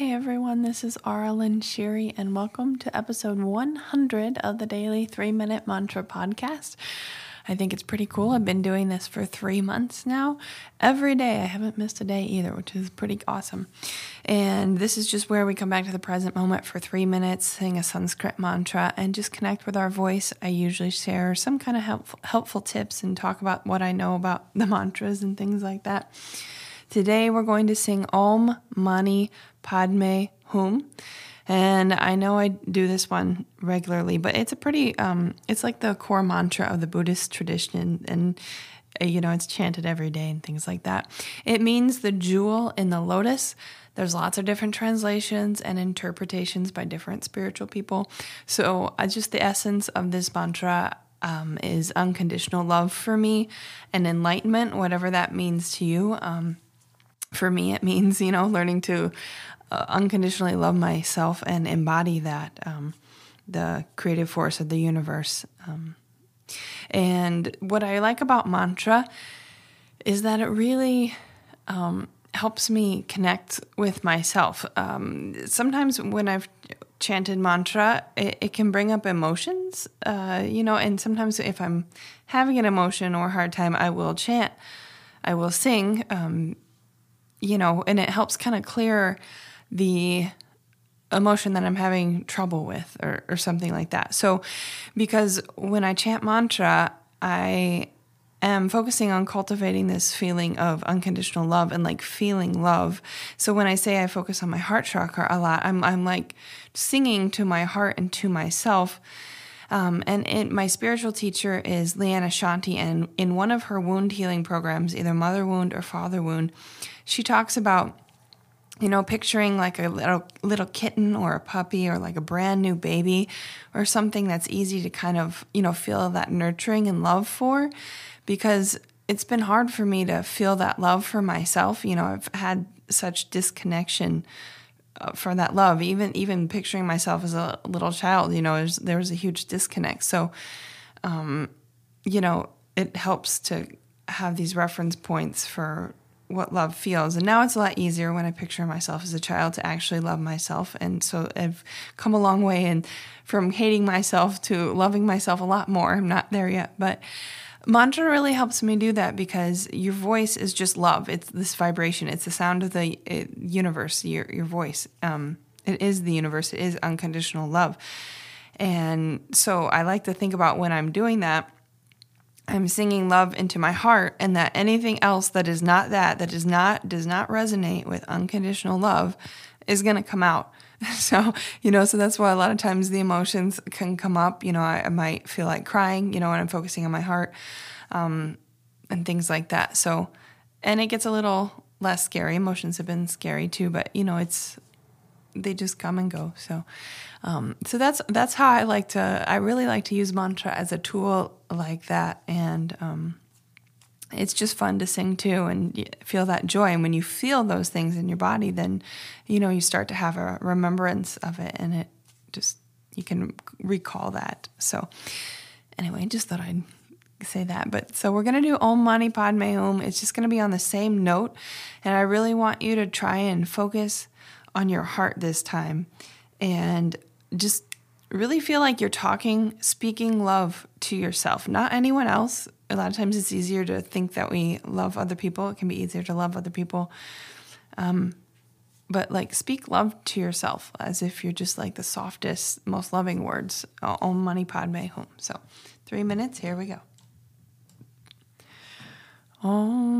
Hey everyone, this is Aaralyn Shiri, and welcome to episode 100 of the Daily 3 Minute Mantra Podcast. I think it's pretty cool. I've been doing this for three months now. Every day, I haven't missed a day either, which is pretty awesome. And this is just where we come back to the present moment for three minutes, sing a Sanskrit mantra, and just connect with our voice. I usually share some kind of helpful, helpful tips and talk about what I know about the mantras and things like that. Today we're going to sing Om Mani Padme Hum. And I know I do this one regularly, but it's a pretty, um, it's like the core mantra of the Buddhist tradition. And, uh, you know, it's chanted every day and things like that. It means the jewel in the lotus. There's lots of different translations and interpretations by different spiritual people. So, uh, just the essence of this mantra um, is unconditional love for me and enlightenment, whatever that means to you. Um, for me, it means, you know, learning to uh, unconditionally love myself and embody that, um, the creative force of the universe. Um, and what I like about mantra is that it really um, helps me connect with myself. Um, sometimes when I've chanted mantra, it, it can bring up emotions, uh, you know, and sometimes if I'm having an emotion or hard time, I will chant, I will sing um, you know, and it helps kind of clear the emotion that I'm having trouble with or, or something like that. So, because when I chant mantra, I am focusing on cultivating this feeling of unconditional love and like feeling love. So when I say I focus on my heart chakra a lot, I'm I'm like singing to my heart and to myself. Um, and it, my spiritual teacher is Leanna Shanti, and in one of her wound healing programs, either mother wound or father wound, she talks about you know, picturing like a little little kitten or a puppy or like a brand new baby or something that's easy to kind of, you know, feel that nurturing and love for because it's been hard for me to feel that love for myself. You know, I've had such disconnection uh, for that love. Even even picturing myself as a little child, you know, there was a huge disconnect. So, um, you know, it helps to have these reference points for what love feels. And now it's a lot easier when I picture myself as a child to actually love myself. And so I've come a long way and from hating myself to loving myself a lot more. I'm not there yet, but mantra really helps me do that because your voice is just love. It's this vibration. It's the sound of the uh, universe. Your your voice. Um, it is the universe. It is unconditional love. And so I like to think about when I'm doing that I'm singing love into my heart and that anything else that is not that that does not does not resonate with unconditional love is going to come out. So, you know, so that's why a lot of times the emotions can come up. You know, I, I might feel like crying, you know, when I'm focusing on my heart um, and things like that. So, and it gets a little less scary. Emotions have been scary too, but, you know, it's they just come and go. So, um, so that's that's how I like to. I really like to use mantra as a tool like that, and um, it's just fun to sing too, and feel that joy. And when you feel those things in your body, then you know you start to have a remembrance of it, and it just you can recall that. So, anyway, just thought I'd say that. But so we're going to do Om Mani Padme Hum. It's just going to be on the same note. And I really want you to try and focus on your heart this time and just really feel like you're talking, speaking love to yourself, not anyone else. A lot of times it's easier to think that we love other people. It can be easier to love other people. Um, but like speak love to yourself as if you're just like the softest, most loving words. Om Mani Padme Hum. So three minutes, here we go. Om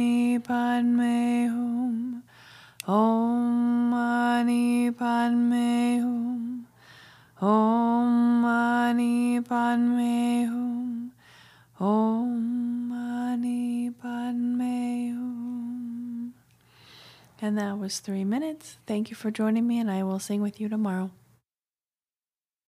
Mani Padme Hum. Om Mani Padme Hum. Om Mani Padme Hum. Om Mani Padme Hum. And that was three minutes. Thank you for joining me, and I will sing with you tomorrow.